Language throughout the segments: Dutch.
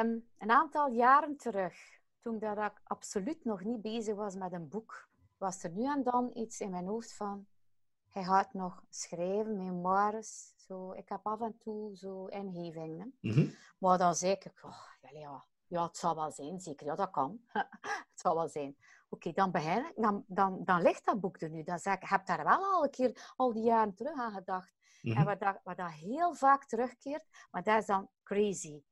ehm, een aantal jaren terug, toen dat ik absoluut nog niet bezig was met een boek, was er nu en dan iets in mijn hoofd van, hij gaat nog schrijven, memoires. Zo, ik heb af en toe zo ingevingen. Mhm. Maar dan zei ik, oh, ja, ja, ja, het zal wel zijn, zeker. Ja, dat kan. het zal wel zijn. Oké, dan begin ik. Dan, dan, dan ligt dat boek er nu. Dan zeg ik, heb daar wel al een keer al die jaren terug aan gedacht. Mhm. En wat dat, wat dat heel vaak terugkeert, maar dat is dan crazy.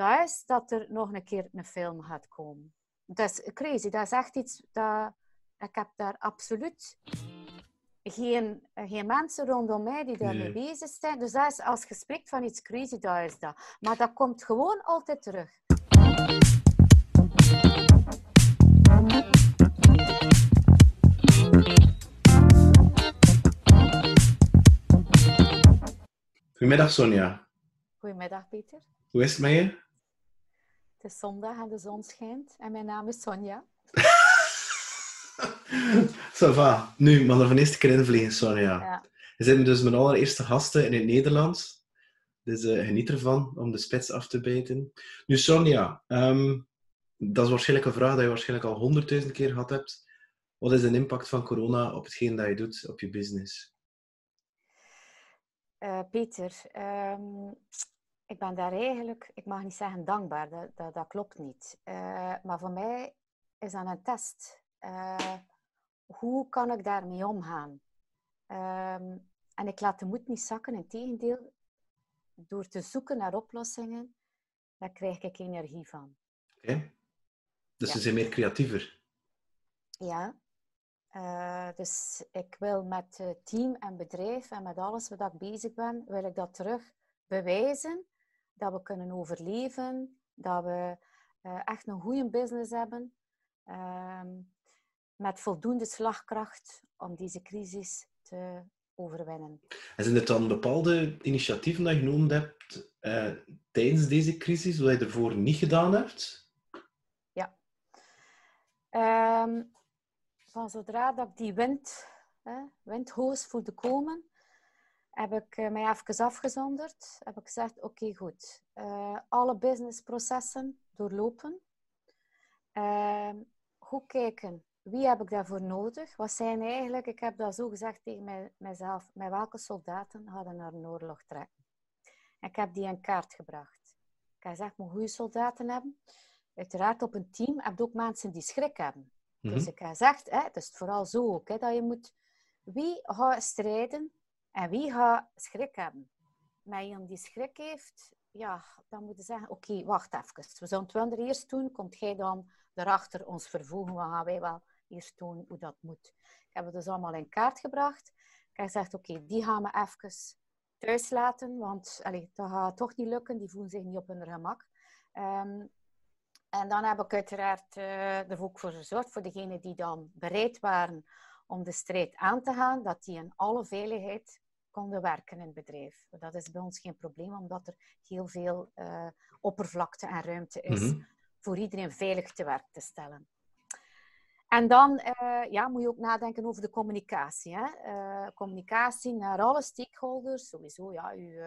Dat is dat er nog een keer een film gaat komen. Dat is crazy. Dat is echt iets dat... Ik heb daar absoluut geen, geen mensen rondom mij die daarmee Nee. bezig zijn. Dus dat is, als je spreekt van iets crazy, dat is dat. Maar dat komt gewoon altijd terug. Goedemiddag Sonja. Goedemiddag, Pieter. Hoe is het met je? Het is zondag en de zon schijnt. En mijn naam is Sonja. Ça va. Nu, maar er van eerste keer invliegen, Sonja. Ja. We zijn dus mijn allereerste gasten in het Nederlands. Dus eh, geniet ervan om de spits af te bijten. Nu, Sonja, ehm, dat is waarschijnlijk een vraag die je waarschijnlijk al honderdduizend keer gehad hebt. Wat is de impact van corona op hetgeen dat je doet op je business? Eh, Pieter, ehm, ik ben daar eigenlijk, ik mag niet zeggen dankbaar, dat, dat, dat klopt niet. Eh, maar voor mij is dat een test. Eh, hoe kan ik daarmee omgaan? Ehm, en ik laat de moed niet zakken, in tegendeel, door te zoeken naar oplossingen, daar krijg ik energie van. Oké? Dus Ja. ze zijn meer creatiever. Ja. Eh, dus ik wil met het team en bedrijf en met alles wat ik bezig ben, wil ik dat terug bewijzen. Dat we kunnen overleven, dat we eh, echt een goede business hebben. ehm, met voldoende slagkracht om deze crisis te overwinnen. En zijn er dan bepaalde initiatieven dat je genoemd hebt eh, tijdens deze crisis, wat je ervoor niet gedaan hebt? Ehm, van zodra dat ik die wind, hè, windhoos voelde komen, heb ik eh, mij even afgezonderd. Heb ik gezegd, oké, goed. Eh, alle businessprocessen doorlopen. Ehm, goed kijken, wie heb ik daarvoor nodig? Wat zijn eigenlijk, ik heb dat zo gezegd tegen mij, mijzelf, met welke soldaten hadden naar een oorlog trekken? En ik heb die in kaart gebracht. Ik heb gezegd, ik moet goede soldaten hebben. Uiteraard op een team heb je ook mensen die schrik hebben. Mhm. Dus ik heb gezegd, hè, het is vooral zo ook, hè, dat je moet... Wie gaat strijden en wie gaat schrik hebben? Maar iemand die schrik heeft, ja, dan moet je zeggen, oké, wacht even. We zullen het wel eerst doen, komt jij dan erachter ons vervoegen, wat gaan wij wel eerst doen hoe dat moet. Ik heb het dus allemaal in kaart gebracht. Ik heb gezegd, oké, die gaan we even thuis laten, want dat gaat toch niet lukken, die voelen zich niet op hun gemak. Ehm, en dan heb ik uiteraard eh, er ook voor gezorgd, voor degenen die dan bereid waren om de strijd aan te gaan, dat die in alle veiligheid konden werken in het bedrijf. Dat is bij ons geen probleem, omdat er heel veel eh, oppervlakte en ruimte is Mhm. voor iedereen veilig te werk te stellen. En dan eh, ja, moet je ook nadenken over de communicatie. Hè? Eh, communicatie naar alle stakeholders, sowieso. Ja, uw,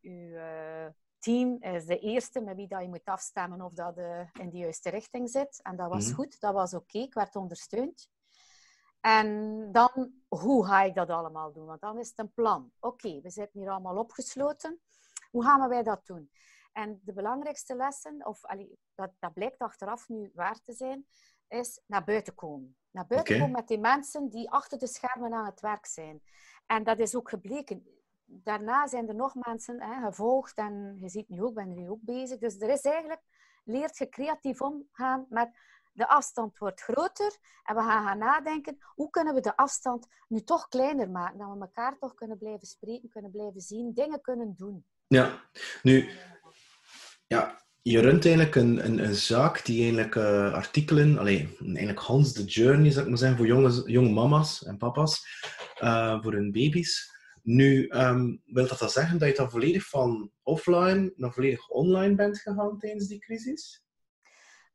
uw eh, team is de eerste met wie dat je moet afstemmen of dat in de juiste richting zit. En dat was Mhm. goed, dat was oké, ik werd ondersteund. En dan, hoe ga ik dat allemaal doen? Want dan is het een plan. Oké, we zitten hier allemaal opgesloten. Hoe gaan wij dat doen? En de belangrijkste lessen, of allee, dat, dat blijkt achteraf nu waar te zijn, is naar buiten komen. Naar buiten komen met die mensen die achter de schermen aan het werk zijn. En dat is ook gebleken. Daarna zijn er nog mensen hè, gevolgd en je ziet nu ook, ben er nu ook bezig. Dus er is eigenlijk, leert je creatief omgaan met de afstand wordt groter en we gaan gaan nadenken, hoe kunnen we de afstand nu toch kleiner maken? Dat we elkaar toch kunnen blijven spreken, kunnen blijven zien, dingen kunnen doen. Ja, nu, ja, je runt eigenlijk een, een, een zaak die eigenlijk eh, artikelen, allee, eigenlijk Hans the Journey, zou ik maar zeggen, voor jonge, jonge mama's en papa's, eh, voor hun baby's. Nu, ehm, wil dat dan zeggen dat je dan volledig van offline naar volledig online bent gegaan tijdens die crisis?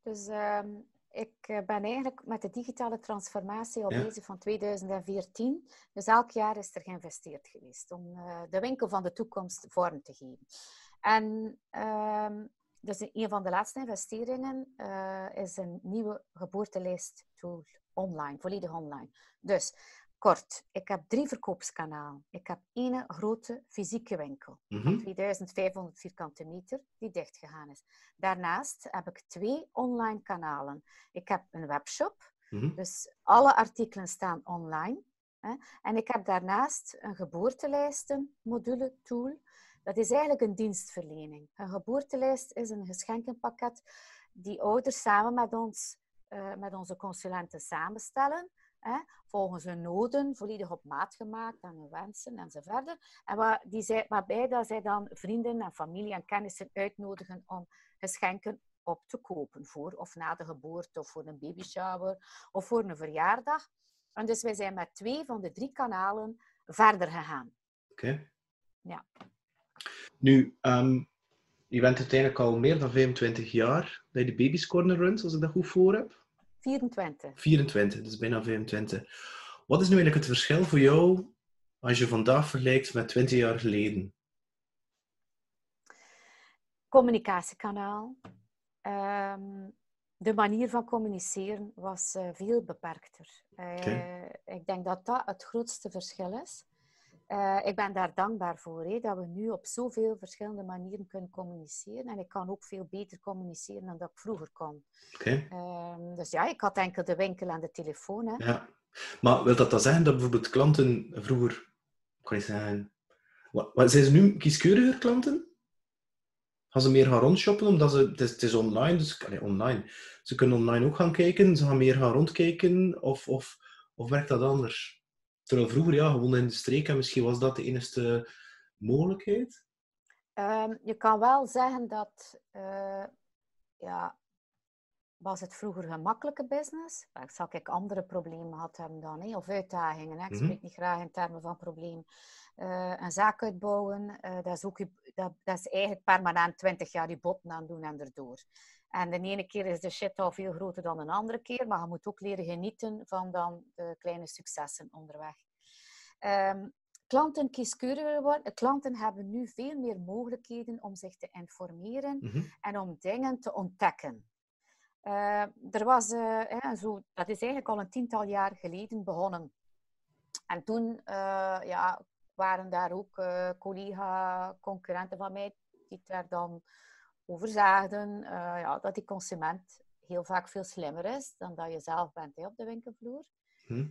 Dus ehm, ik eh, ben eigenlijk met de digitale transformatie al Ja. bezig van 2014. Dus elk jaar is er geïnvesteerd geweest om eh, de winkel van de toekomst vorm te geven. En ehm, dus een van de laatste investeringen uh, is een nieuwe geboortelijst-tool online, volledig online. Dus kort, ik heb drie verkoopskanalen. Ik heb één grote fysieke winkel, mm -hmm. 2500 vierkante meter, die dichtgegaan is. Daarnaast heb ik twee online kanalen. Ik heb een webshop, mhm. dus alle artikelen staan online. Hè? En ik heb daarnaast een geboortelijsten-module tool dat is eigenlijk een dienstverlening. Een geboortelijst is een geschenkenpakket die ouders samen met, ons, uh, met onze consulenten samenstellen. Hè, volgens hun noden, volledig op maat gemaakt en hun wensen enzovoort. En waar, die zij, waarbij dat zij dan vrienden en familie en kennissen uitnodigen om geschenken op te kopen voor of na de geboorte of voor een babyshower of voor een verjaardag. En dus wij zijn met twee van de drie kanalen verder gegaan. Oké. Ja. Nu, um, je bent uiteindelijk al meer dan 25 jaar dat je de Baby's Corner runt, als ik dat goed voor heb. 24. 24, dus bijna 25. Wat is nu eigenlijk het verschil voor jou als je vandaag vergelijkt met 20 jaar geleden? Communicatiekanaal. Um, de manier van communiceren was uh, veel beperkter. Uh, okay. Ik denk dat dat het grootste verschil is. Uh, ik ben daar dankbaar voor, hè, dat we nu op zoveel verschillende manieren kunnen communiceren. En ik kan ook veel beter communiceren dan dat ik vroeger kon. Okay. Uh, dus ja, ik had enkel de winkel en de telefoon. Hè. Ja. Maar wil dat dan zeggen dat bijvoorbeeld klanten vroeger, kan je zeggen, wat, wat, zijn ze nu kieskeuriger klanten? Gaan ze meer gaan rondshoppen omdat ze, het, is, het is online, dus online. Ze kunnen online ook gaan kijken, ze gaan meer gaan rondkijken, of, of, of werkt dat anders? Terwijl vroeger, ja, gewoon in de streek en misschien was dat de enige mogelijkheid? Um, je kan wel zeggen dat, uh, ja, was het vroeger een makkelijke business? Ik zal ik andere problemen gehad hebben dan, hè? of uitdagingen. Hè? Ik spreek mm -hmm. niet graag in termen van probleem. Uh, een zaak uitbouwen, uh, dat, is ook, dat, dat, is eigenlijk permanent 20 jaar je botten aan doen en erdoor. En de ene keer is de shit al veel groter dan de andere keer, maar je moet ook leren genieten van dan de kleine successen onderweg. Um, klanten kieskeuriger worden. Klanten hebben nu veel meer mogelijkheden om zich te informeren mm -hmm. en om dingen te ontdekken. Uh, er was, uh, zo, dat is eigenlijk al een tiental jaar geleden begonnen. En toen uh, ja, waren daar ook collega-concurrenten van mij die daar dan over zaagden ja, dat die consument heel vaak veel slimmer is dan dat je zelf bent hè, op de winkelvloer. Hm.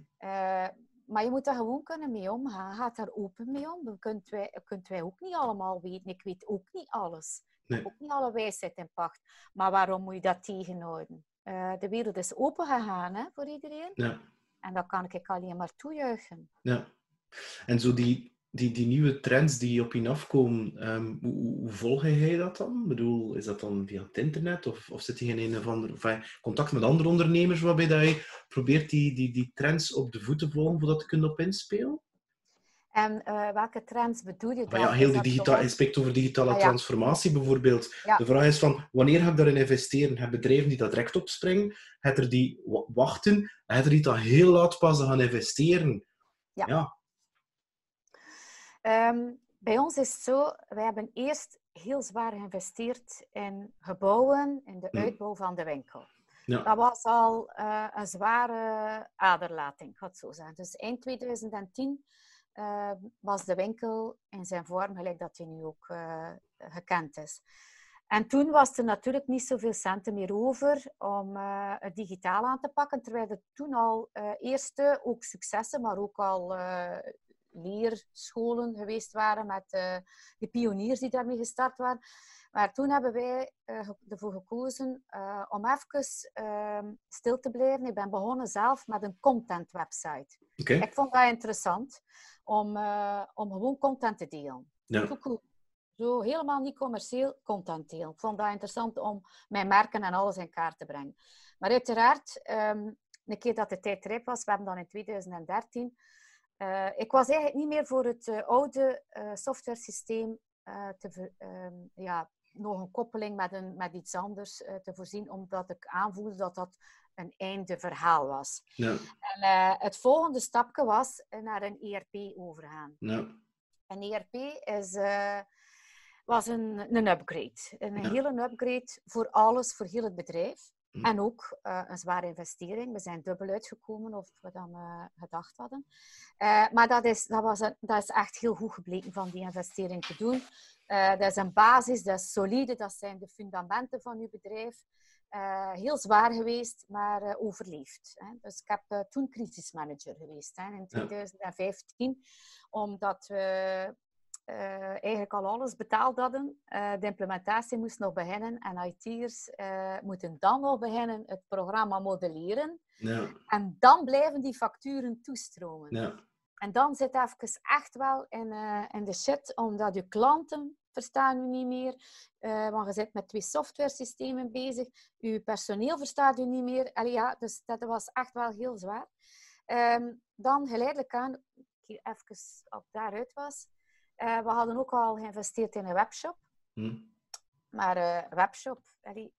Maar je moet daar gewoon kunnen mee omgaan. Gaat daar open mee om. Kunt wij, kunt wij ook niet allemaal weten. Ik weet ook niet alles. Nee. Ook niet alle wijsheid in pacht. Maar waarom moet je dat tegenhouden? Uh, de wereld is open gegaan hè, voor iedereen. Ja. En dat kan ik alleen maar toejuichen. Ja. En zo die, die, die nieuwe trends die op je afkomen, um, hoe, hoe, volg jij dat dan? Ik bedoel, is dat dan via het internet of, of zit je in een of andere of, contact met andere ondernemers waarbij dat je probeert die, die, die trends op de voet te volgen voordat je kunt op inspelen? En uh, welke trends bedoel je dan? ja, heel de digitale, je spreekt over digitale ah, ja. transformatie bijvoorbeeld. Ja. De vraag is van, wanneer ga ik daarin investeren? Heb bedrijven die dat direct opspringen? Heb er die wachten? Heb er die dat heel laat pas gaan investeren? ja. Um, bij ons is het zo, wij hebben eerst heel zwaar geïnvesteerd in gebouwen, in de mm. uitbouw van de winkel. Ja. Dat was al uh, een zware aderlating, gaat zo zeggen. Dus eind 2010 uh, was de winkel in zijn vorm gelijk dat hij nu ook uh, gekend is. En toen was er natuurlijk niet zoveel centen meer over om uh, het digitaal aan te pakken, terwijl er toen al eerste ook successen, maar ook al leerscholen geweest waren met uh, de pioniers die daarmee gestart waren. Maar toen hebben wij uh, ervoor gekozen uh, om even ehm, stil te blijven. Ik ben begonnen zelf met een content website. Okay. Ik vond dat interessant om, om gewoon content te delen. Ja. Zo helemaal niet commercieel content delen. Ik vond dat interessant om mijn merken en alles in kaart te brengen. Maar uiteraard, um, een keer dat de tijd rijp was, we hebben dan in 2013 uh, ik was eigenlijk niet meer voor het uh, oude uh, softwaresysteem te um, ja, nog een koppeling met, een, met iets anders te voorzien, omdat ik aanvoelde dat dat een einde verhaal was. Ja. En, het volgende stapje was naar een ERP overgaan. Ja. Een ERP is was een, een upgrade. Een hele upgrade voor alles, voor heel het bedrijf. Hm. En ook uh, een zware investering. We zijn dubbel uitgekomen of we dan uh, gedacht hadden. Uh, maar dat is, dat, was een, dat is echt heel goed gebleken van die investering te doen. dat is een basis, dat is solide, dat zijn de fundamenten van uw bedrijf. heel zwaar geweest, maar overleefd. Hè. Dus ik heb toen crisismanager geweest hè, in 2015, omdat we eigenlijk al alles betaald hadden. Uh, de implementatie moest nog beginnen en IT'ers uh, eh, moeten dan nog beginnen het programma modelleren. Ja. En dan blijven die facturen toestromen. Ja. En dan zit even echt wel in, in de shit, omdat je klanten verstaan u niet meer. want je zit met twee softwaresystemen bezig. Je personeel verstaat u niet meer. Allee, ja, dus dat was echt wel heel zwaar. Um, dan geleidelijk aan, ik even op daaruit was, uh, we hadden ook al geïnvesteerd in een webshop. Hm. Maar uh, webshop, allee,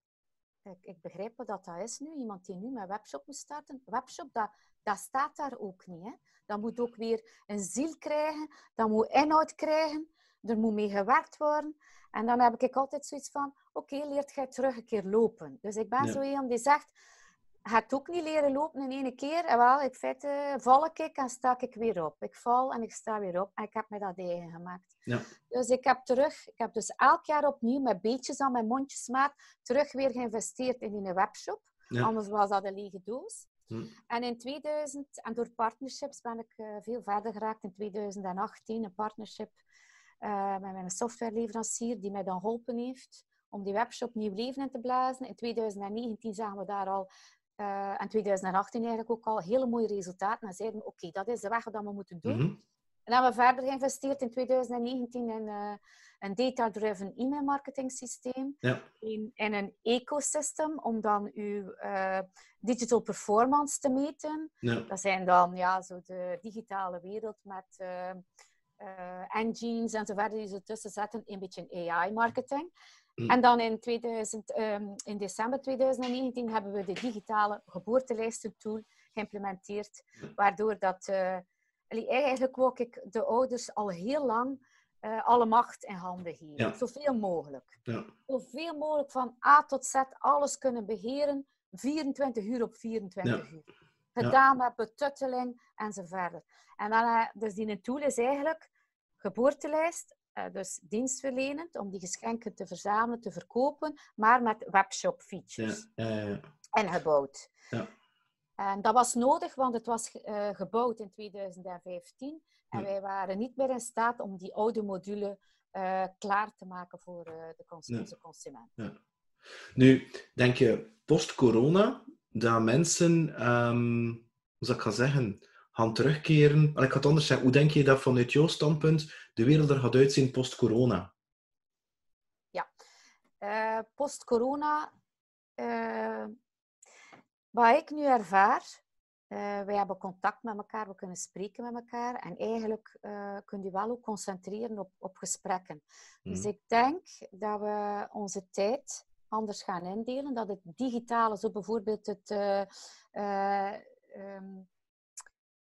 ik, ik, begrijp wat dat is nu. Iemand die nu met webshop moet starten. Webshop, dat, dat staat daar ook niet. Hè? Dat moet ook weer een ziel krijgen. Dat moet inhoud krijgen. Er moet mee gewerkt worden. En dan heb ik altijd zoiets van... Oké, leert jij terug een keer lopen. Dus ik ben zo iemand die zegt gaat ook niet leren lopen in één keer. En wel, in feite val ik en sta ik weer op. Ik val en ik sta weer op. En ik heb me dat eigen gemaakt. Ja. Dus ik heb terug, ik heb dus elk jaar opnieuw met beetjes aan mijn mondjesmaat terug weer geïnvesteerd in die webshop. Anders was dat een lege doos. Hm. En in 2000, en door partnerships ben ik uh, veel verder geraakt. In 2018 een partnership uh, met mijn softwareleverancier die mij dan geholpen heeft om die webshop nieuw leven in te blazen. In 2019 zagen we daar al uh, en 2018 eigenlijk ook al hele mooie resultaten. En zeiden oké, dat is de weg dat we moeten doen. Mm En dan hebben we verder geïnvesteerd in 2019 in uh, een data-driven e-mail marketing systeem. Ja. In, in, een ecosystem om dan uw uh, digital performance te meten. Ja. Dat zijn dan ja, zo de digitale wereld met engines en zo verder die ze tussen zetten. Een beetje AI-marketing. Mm. En dan in, 2000, um, in december 2019 hebben we de digitale geboortelijstentool geïmplementeerd, waardoor dat, uh, eigenlijk wou ik de ouders al heel lang uh, alle macht in handen geven. Ja. Zoveel mogelijk. Ja. Zoveel mogelijk van A tot Z alles kunnen beheren, 24 uur op 24 uur. Gedaan met betutteling enzovoort. En dan, uh, dus die tool is eigenlijk geboortelijst, uh, dus dienstverlenend om die geschenken te verzamelen, te verkopen, maar met webshop features. Ja, ja, ja. En gebouwd. Ja. En dat was nodig, want het was uh, gebouwd in 2015 en wij waren niet meer in staat om die oude module uh, klaar te maken voor de cons consument. Nu, denk je post-corona dat mensen, um, hoe zou ik gaan zeggen, gaan terugkeren? ik ga het anders zeggen. Hoe denk je dat vanuit jouw standpunt de wereld er gaat uitzien post-corona? Ja, uh, post-corona, uh, wat ik nu ervaar, uh, wij hebben contact met elkaar, we kunnen spreken met elkaar en eigenlijk uh, kun je wel ook concentreren op, op gesprekken. Dus mhm. ik denk dat we onze tijd anders gaan indelen, dat het digitale, zo bijvoorbeeld het um,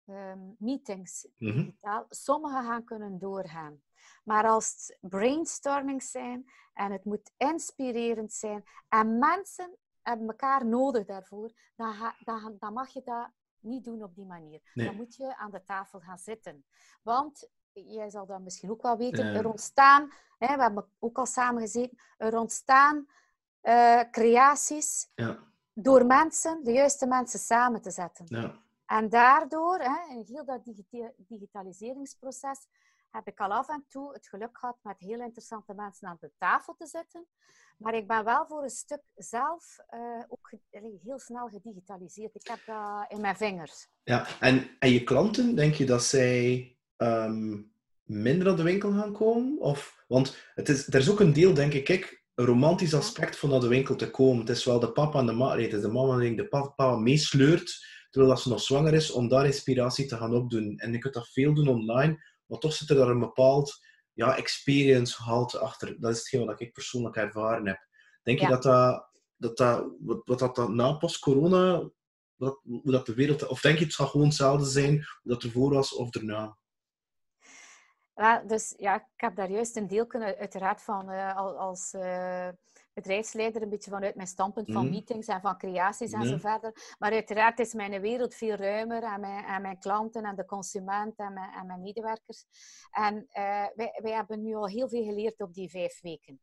um, meetings mm -hmm. digitaal. Sommige gaan kunnen doorgaan. Maar als het brainstorming zijn en het moet inspirerend zijn en mensen hebben elkaar nodig daarvoor, dan, dan, dan mag je dat niet doen op die manier. Dan moet je aan de tafel gaan zitten. Want jij zal dat misschien ook wel weten, er ontstaan, hè, we hebben ook al samen gezeten, er ontstaan uh, creaties ja. door mensen, de juiste mensen samen te zetten. Ja. En daardoor, hè, in heel dat digitaliseringsproces, heb ik al af en toe het geluk gehad met heel interessante mensen aan de tafel te zitten. Maar ik ben wel voor een stuk zelf uh, ook heel snel gedigitaliseerd. Ik heb dat in mijn vingers. Ja, en, en je klanten, denk je dat zij um, minder aan de winkel gaan komen? Of, want het is, er is ook een deel, denk ik, een romantisch aspect van naar de winkel te komen. Het is wel de papa en de mama, het is de mama die de papa meesleurt terwijl dat ze nog zwanger is, om daar inspiratie te gaan opdoen. En je kunt dat veel doen online, maar toch zit er daar een bepaald ja, experience gehalte achter. Dat is hetgeen wat ik persoonlijk ervaren heb. Denk je dat dat, dat, dat wat, wat dat, na post-corona, hoe dat de wereld... Of denk je het zal gewoon hetzelfde zijn, hoe dat ervoor was of erna? Dus ja, ik heb daar juist een deel kunnen, uiteraard van uh, als uh, bedrijfsleider, een beetje vanuit mijn standpunt van mhm. meetings en van creaties en zo verder. Maar uiteraard is mijn wereld veel ruimer en mijn, en mijn klanten en de consument en mijn, en mijn medewerkers. En uh, wij, wij hebben nu al heel veel geleerd op die vijf weken.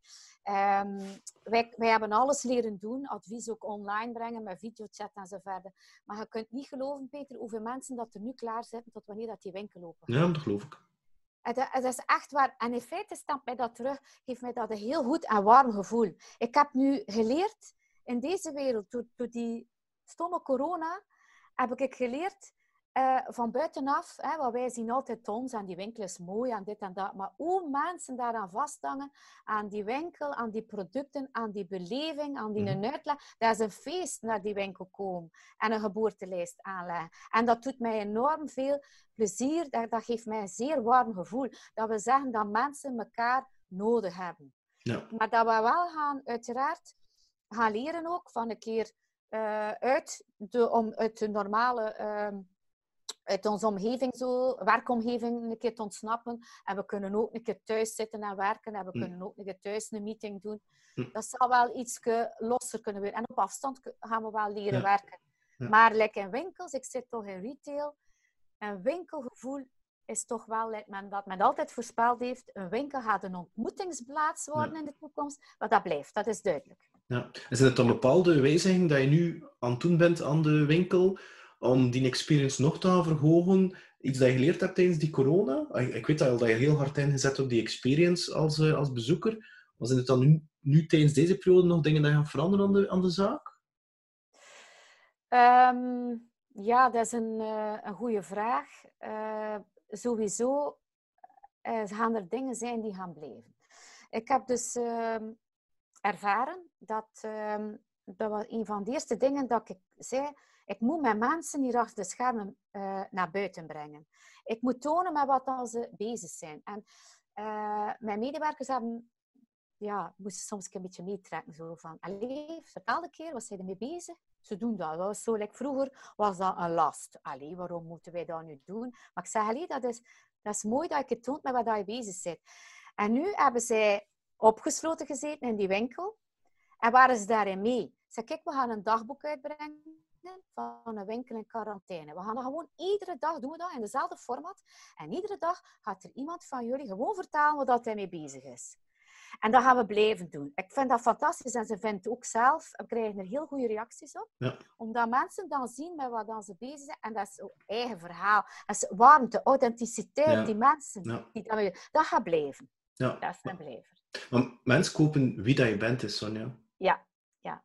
Um, wij, wij hebben alles leren doen, advies ook online brengen met videochat en zo verder. Maar je kunt niet geloven, Peter, hoeveel mensen dat er nu klaar zitten tot wanneer dat die winkel open Ja, dat geloof ik. Het, is echt waar. En in feite staat mij dat terug, geeft mij dat een heel goed en warm gevoel. Ik heb nu geleerd in deze wereld, door, door die stomme corona, heb ik geleerd uh, van buitenaf, hè, wat wij zien altijd ons en die winkel is mooi en dit en dat, maar hoe mensen daaraan vasthangen, aan die winkel, aan die producten, aan die beleving, aan die mm uitleg. Dat is een feest naar die winkel komen en een geboortelijst aanleggen. En dat doet mij enorm veel plezier, dat, dat geeft mij een zeer warm gevoel. Dat we zeggen dat mensen elkaar nodig hebben. Ja. Maar dat we wel gaan, uiteraard, gaan leren ook van een keer uh, uit, de, om, uit de normale... Uh, uit onze omgeving, zo, werkomgeving, een keer te ontsnappen. En we kunnen ook een keer thuis zitten en werken. En we hm. kunnen ook een keer thuis een meeting doen. Hm. Dat zal wel iets losser kunnen worden. En op afstand gaan we wel leren werken. Maar lekker in winkels, ik zit toch in retail. Een winkelgevoel is toch wel, men, dat men altijd voorspeld heeft, een winkel gaat een ontmoetingsplaats worden in de toekomst. Maar dat blijft, dat is duidelijk. Ja. En zijn het dan bepaalde wijzigingen dat je nu aan het doen bent aan de winkel? Om die experience nog te verhogen? Iets dat je geleerd hebt tijdens die corona? Ik weet al dat je heel hard ingezet op die experience als, eh, als bezoeker. Maar zijn het dan nu, nu tijdens deze periode nog dingen die gaan veranderen aan de, aan de zaak? Ehm, ja, dat is een, uh, een goede vraag. Uh, sowieso gaan er dingen zijn die gaan blijven. Ik heb dus ehm, ervaren dat, ehm, dat was een van de eerste dingen dat ik zei ik moet mijn mensen hier achter de schermen uh, naar buiten brengen. Ik moet tonen met wat ze bezig zijn. En uh, mijn medewerkers hebben, ja, moesten soms een beetje meetrekken. Zo van, allee, vertel keer, wat zijn ermee bezig? Ze doen dat. was zo, like vroeger was dat een last. Allee, waarom moeten wij dat nu doen? Maar ik zeg, allee, dat is, dat is mooi dat je toont met wat je bezig bent. En nu hebben zij opgesloten gezeten in die winkel. En waren ze daarin mee? Zeg, kijk, we gaan een dagboek uitbrengen van een winkel in quarantaine. We gaan dat gewoon iedere dag doen we dat in dezelfde format. En iedere dag gaat er iemand van jullie gewoon vertalen wat hij mee bezig is. En dat gaan we blijven doen. Ik vind dat fantastisch en ze vindt ook zelf, we krijgen er heel goede reacties op. Ja. Omdat mensen dan zien met wat dan ze bezig zijn. En dat is ook eigen verhaal. Dat is warmte, authenticiteit, die mensen. Die dat, dat gaat blijven. Ja. Dat gaat blijven. Maar mensen kopen wie dat je bent, is Sonja. Ja, ja.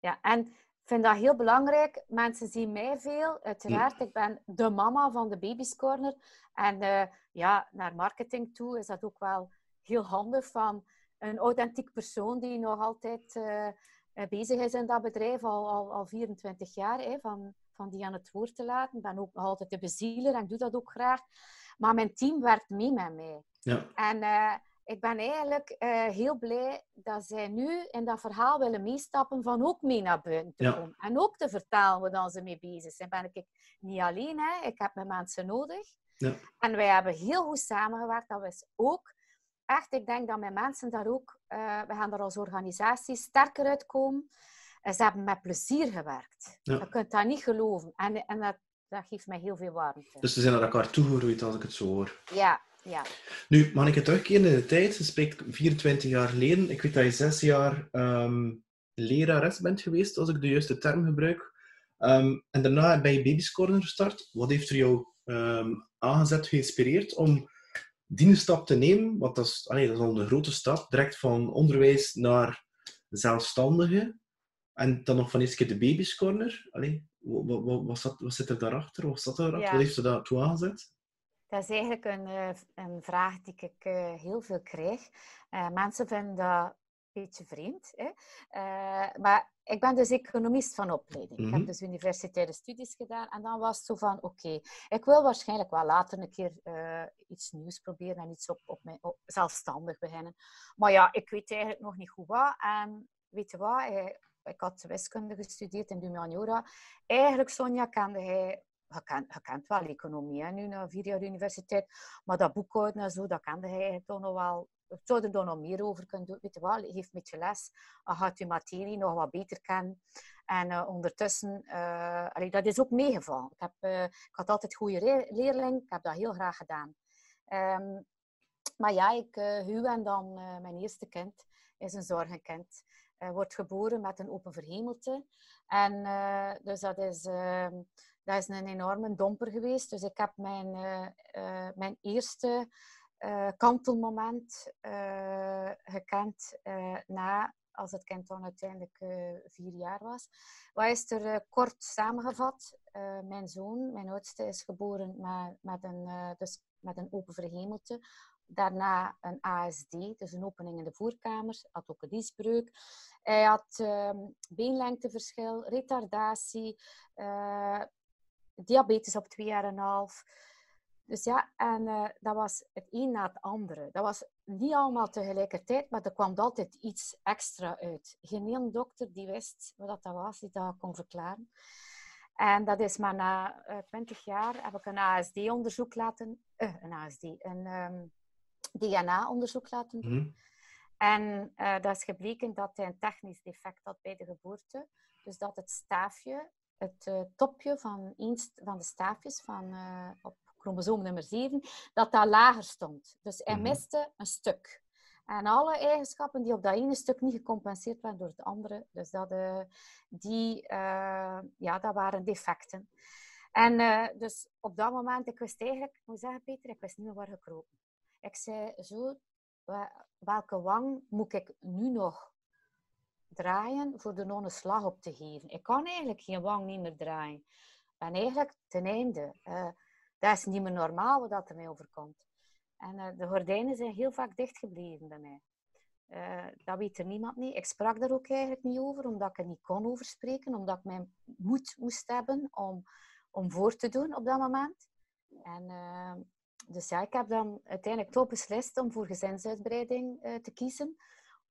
ja. En vind dat heel belangrijk. Mensen zien mij veel. Uiteraard, ik ben de mama van de Baby's Corner. En uh, ja, naar marketing toe is dat ook wel heel handig van een authentiek persoon die nog altijd uh, bezig is in dat bedrijf, al, al, al 24 jaar, hè, van, van die aan het woord te laten. Ik ben ook nog altijd de bezieler en ik doe dat ook graag. Maar mijn team werkt mee met mij. Ja. En uh, ik ben eigenlijk uh, heel blij dat zij nu in dat verhaal willen meestappen van ook mee naar buiten te komen. En ook te vertalen waar ze mee bezig zijn. Ben ik niet alleen, hè. ik heb mijn mensen nodig. Ja. En wij hebben heel goed samengewerkt. Dat was ook echt, ik denk dat mijn mensen daar ook, uh, we gaan daar als organisatie sterker uitkomen. Uh, ze hebben met plezier gewerkt. Ja. Je kunt dat niet geloven. En, en dat, dat geeft mij heel veel warmte. Dus ze zijn naar elkaar toegegroeid als ik het zo hoor. Ja, ja. Nu, mag ik het terugkeren in de tijd? Ze spreekt 24 jaar geleden. Ik weet dat je zes jaar um, lerares bent geweest, als ik de juiste term gebruik. Ehm, en daarna ben je Baby's Corner gestart. Wat heeft er jou um, aangezet, geïnspireerd om die stap te nemen? Want dat is, allee, dat is al een grote stap, direct van onderwijs naar zelfstandige. En dan nog van eerst keer de Baby's Corner. Allee, wat, wat, wat, zat, wat zit er daarachter? Wat zat daarachter? Wat heeft ze daartoe aangezet? Dat is eigenlijk een, eh, een vraag die ik eh, heel veel krijg. Uh, mensen vinden dat een beetje vreemd. Hè? maar ik ben dus economist van opleiding. Ik heb mhm. dus universitaire studies gedaan. En dan was het zo van, oké, ik wil waarschijnlijk wel later een keer iets nieuws proberen en iets op, op, mijn, op zelfstandig beginnen. Maar ja, ik weet eigenlijk nog niet goed wat. En weet je wat, ik had wiskunde gestudeerd in de humaniora. Eigenlijk, Sonja, kende hij je, kent, je wel economie, hè, nu na vier jaar universiteit. Maar dat boekhouden en zo, dat kende hij toch nog wel. Ik zou er dan nog meer over kunnen doen. Weet je wel, een beetje les. Dan gaat je materie nog wat beter kennen. En ondertussen, allee, dat is ook meegevallen. Ik, heb, uh, ik had altijd goede leerling. Ik heb dat heel graag gedaan. Um, maar ja, ik huw en dan mijn eerste kind is een zorgenkind. wordt geboren met een open verhemelte. En dus dat is, ehm, dat is een enorme domper geweest. Dus ik heb mijn, mijn eerste kantelmoment gekend na als het kind dan uiteindelijk vier jaar was. Wat is er kort samengevat? Mijn zoon, mijn oudste, is geboren met, met, een, dus met een open verhemelte. Daarna een ASD, dus een opening in de voorkamer. Had ook een liesbreuk. Hij had ehm, beenlengteverschil, retardatie, diabetes op twee jaar en een half. Dus ja, en uh, dat was het een na het andere. Dat was niet allemaal tegelijkertijd, maar er kwam altijd iets extra uit. Geen één dokter die wist wat dat was, die dat kon verklaren. En dat is maar na uh, eh, 20 jaar heb ik een ASD-onderzoek laten... Uh, een ASD, een um, ehm, DNA-onderzoek laten doen. Mm. En dat is gebleken dat hij een technisch defect had bij de geboorte. Dus dat het staafje, het topje van, een van de staafjes van, op chromosoom nummer 7, dat dat lager stond. Dus hij mhm. miste een stuk. En alle eigenschappen die op dat ene stuk niet gecompenseerd werden door het andere, dus dat, uh, die, ja, dat waren defecten. En dus op dat moment, ik wist eigenlijk, ik moet zeggen Peter, ik wist niet meer waar gekropen. Ik zei zo, welke wang moet ik nu nog draaien voor de non slag op te geven? Ik kan eigenlijk geen wang niet meer draaien. En eigenlijk ten einde dat is niet meer normaal wat er mij overkomt. En uh, de gordijnen zijn heel vaak dichtgebleven bij mij. Uh, dat weet er niemand niet. Ik sprak daar ook eigenlijk niet over, omdat ik er niet kon over spreken, omdat ik mijn moed moest hebben om, om voor te doen op dat moment. En, dus ja, ik heb dan uiteindelijk toch beslist om voor gezinsuitbreiding te kiezen,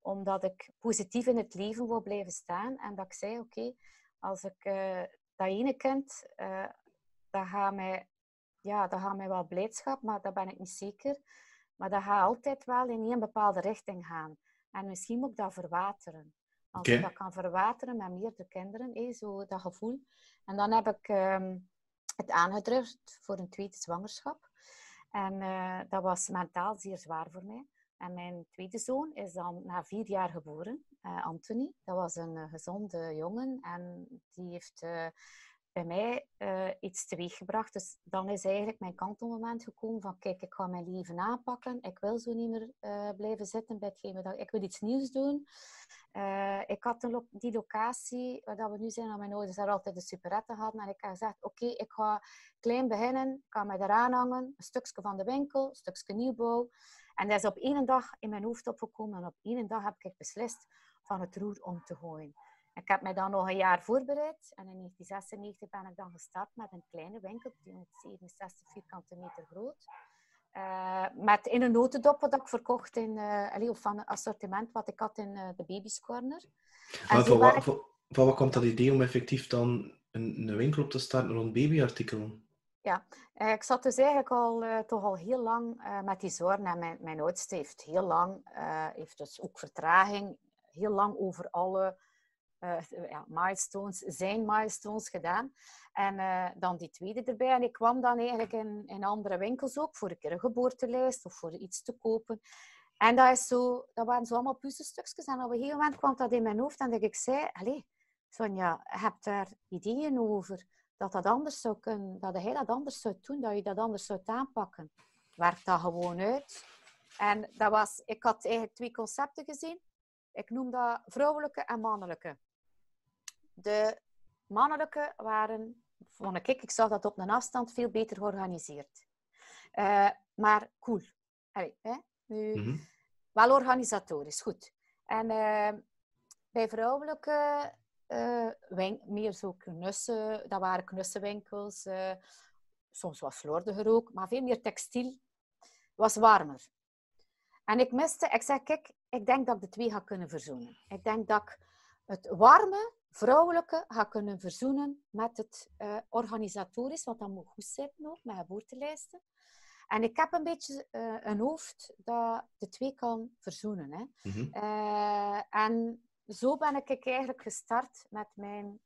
omdat ik positief in het leven wil blijven staan. En dat ik zei, oké, als ik dat ene kind, dat gaat mij ja, dat gaat mij wel blijdschap, maar dat ben ik niet zeker. Maar dat gaat altijd wel in een bepaalde richting gaan. En misschien moet ik dat verwateren. Als ik dat kan verwateren met meerdere kinderen, hé, zo dat gevoel. En dan heb ik ehm, het aangedrukt voor een tweede zwangerschap. En uh, dat was mentaal zeer zwaar voor mij. En mijn tweede zoon is dan na vier jaar geboren, uh, Anthony. Dat was een uh, gezonde jongen en die heeft bij mij iets teweeggebracht. Dus dan is eigenlijk mijn kantelmoment gekomen van kijk, ik ga mijn leven aanpakken. Ik wil zo niet meer blijven zitten bij hetgeen dat ik wil iets nieuws doen. Ik had lo die locatie waar we nu zijn aan mijn ouders daar altijd de superette hadden. En ik heb gezegd, oké, ik ga klein beginnen. Ik ga mij eraan hangen. Een stukje van de winkel, een stukje nieuwbouw. En dat is op één dag in mijn hoofd opgekomen. En op één dag heb ik beslist van het roer om te gooien. Ik heb mij dan nog een jaar voorbereid en in 1996 ben ik dan gestart met een kleine winkel, 367 vierkante meter groot. Uh, met in een notendop wat ik verkocht in, uh, of van een assortiment wat ik had in uh, de Baby's Corner. Maar van, wat, ik... van, van wat komt dat idee om effectief dan een, een winkel op te starten rond babyartikelen? Ja, ik zat dus eigenlijk al, toch al heel lang met die zorgen. En mijn, mijn oudste heeft heel lang, heeft dus ook vertraging, heel lang over alle ja, milestones, zijn milestones gedaan. En dan die tweede erbij. En ik kwam dan eigenlijk in, in andere winkels ook voor een keer een geboortelijst of voor iets te kopen. En dat, is zo, dat waren zo allemaal puzzelstukjes. En op een gegeven moment kwam dat in mijn hoofd en dat ik zei, allee, Sonja, je hebt daar ideeën over dat dat anders zou kunnen, dat hij dat anders zou doen, dat je dat anders zou aanpakken. Werkt dat gewoon uit. En dat was, ik had eigenlijk twee concepten gezien. Ik noem dat vrouwelijke en mannelijke. De mannelijke waren, vond ik, ik zag dat op een afstand veel beter georganiseerd. Uh, maar cool. Allee, hè? Nu, mm -hmm. Wel organisatorisch, goed. En uh, bij vrouwelijke meer zo knussen, dat waren knussenwinkels. soms was slordiger ook, maar veel meer textiel. was warmer. En ik miste, ik zei, kijk, ik denk dat ik de twee ga kunnen verzoenen. Ik denk dat ik het warme vrouwelijke gaan kunnen verzoenen met het uh, organisatorisch, want dat moet goed zitten ook, met geboortelijsten. En ik heb een beetje uh, een hoofd dat de twee kan verzoenen. Hè. Mhm. Uh, en zo ben ik eigenlijk gestart met mijn,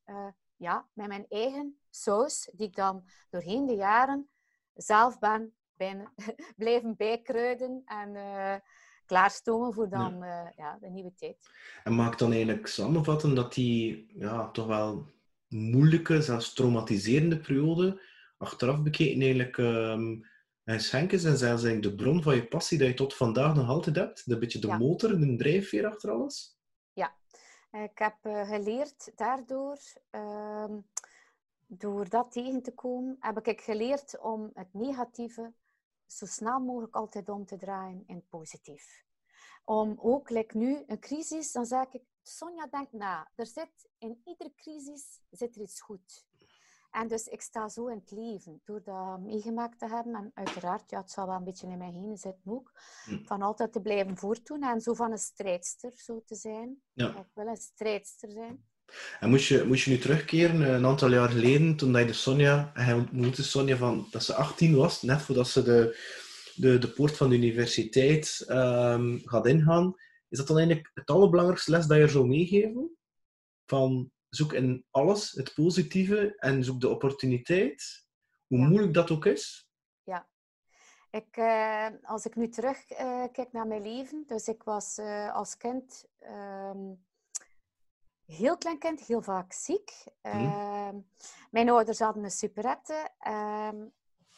ja, met mijn eigen saus, die ik dan doorheen de jaren zelf ben ben, blijven bijkruiden en klaarstomen voor dan ja. ja. de nieuwe tijd. En maakt dan eigenlijk samenvatten dat die ja, toch wel moeilijke, zelfs traumatiserende periode achteraf bekeken eigenlijk um, een schenk is en zelfs eigenlijk de bron van je passie dat je tot vandaag nog altijd hebt? Een beetje de Ja. motor, de drijfveer achter alles? Ja, ik heb eh, geleerd daardoor, ehm, door dat tegen te komen, heb ik geleerd om het negatieve zo snel mogelijk altijd om te draaien in positief. Om ook, like nu, een crisis, dan zeg ik, Sonja, denk na. Er zit, in iedere crisis zit er iets goed. En dus ik sta zo in het leven, door dat meegemaakt te hebben. En uiteraard, ja, het zal wel een beetje in mijn heen zitten ook. Hm. Van altijd te blijven voortdoen en zo van een strijdster zo te zijn. Ja. Ik wil een strijdster zijn. En moest je, moest je nu terugkeren, eh, een aantal jaar geleden, toen dat je de Sonja, hij ontmoette Sonja van dat ze 18 was, net voordat ze de, de, de poort van de universiteit ehm, gaat ingaan. Is dat dan eigenlijk het allerbelangrijkste les dat je zou meegeven? Van zoek in alles het positieve en zoek de opportuniteit, hoe Ja. moeilijk dat ook is. Ik, eh, als ik nu terug eh, kijk naar mijn leven, dus ik was eh, als kind, ehm, heel klein kind, heel vaak ziek. Ehm, mijn ouders hadden een superette. ehm,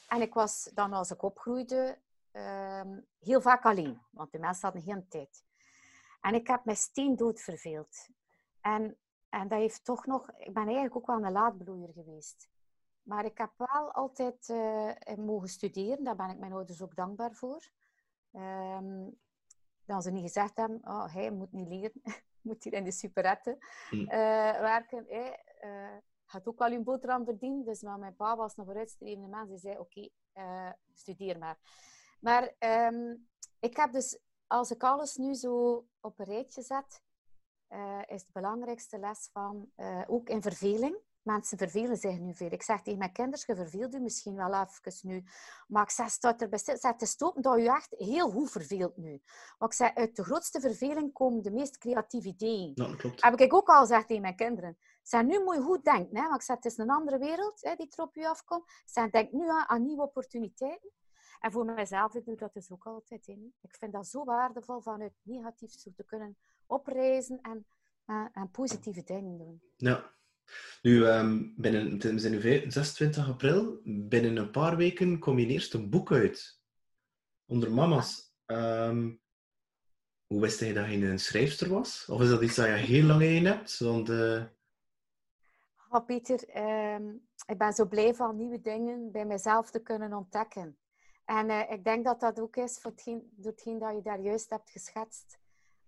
en ik was dan, als ik opgroeide, heel vaak alleen, want de mensen hadden geen tijd. En ik heb me steendood verveeld. En, en dat heeft toch nog, ik ben eigenlijk ook wel een laadbloeier geweest. Maar ik heb wel altijd eh, mogen studeren. Daar ben ik mijn ouders ook dankbaar voor. Ehm, dat ze niet gezegd hebben, oh, hij moet niet leren. moet hier in de superette Hm. eh, werken. Hij eh, gaat ook wel een boterham verdienen. Dus maar mijn pa was een vooruitstrevende mens. Die zei, oké, eh, studeer maar. Maar ehm, ik heb dus, als ik alles nu zo op een rijtje zet, eh, is de belangrijkste les van, eh, ook in verveling. Mensen vervelen zich nu veel. Ik zeg tegen mijn kinderen, je verveelt u misschien wel even nu. Maar ik zeg, staat er best, zeg, het is dat je echt heel goed verveelt nu. Maar ik zeg, uit de grootste verveling komen de meest creatieve ideeën. Ja, dat klopt. Heb ik ook al gezegd tegen mijn kinderen. Zeg, nu moet je goed denken. Hè? Want ik zeg, het is een andere wereld hè, die er op je afkomt. Ik zeg, denk nu aan, aan nieuwe opportuniteiten. En voor mijzelf, ik doe dat dus ook altijd. Hè. Ik vind dat zo waardevol vanuit negatief zo te kunnen opreizen en, en, en positieve dingen doen. Ja. Nu, ehm, binnen, nu vij- 26 april. Binnen een paar weken kom je eerst een boek uit. Onder mama's. Ehm, hoe wist je dat je een schrijfster was? Of is dat iets dat je heel lang in hebt? Want, eh, Oh, Pieter, ehm, ik ben zo blij van nieuwe dingen bij mezelf te kunnen ontdekken. En eh, ik denk dat dat ook is voor hetgeen, door hetgeen dat je daar juist hebt geschetst.